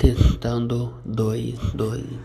Testando dois, dois.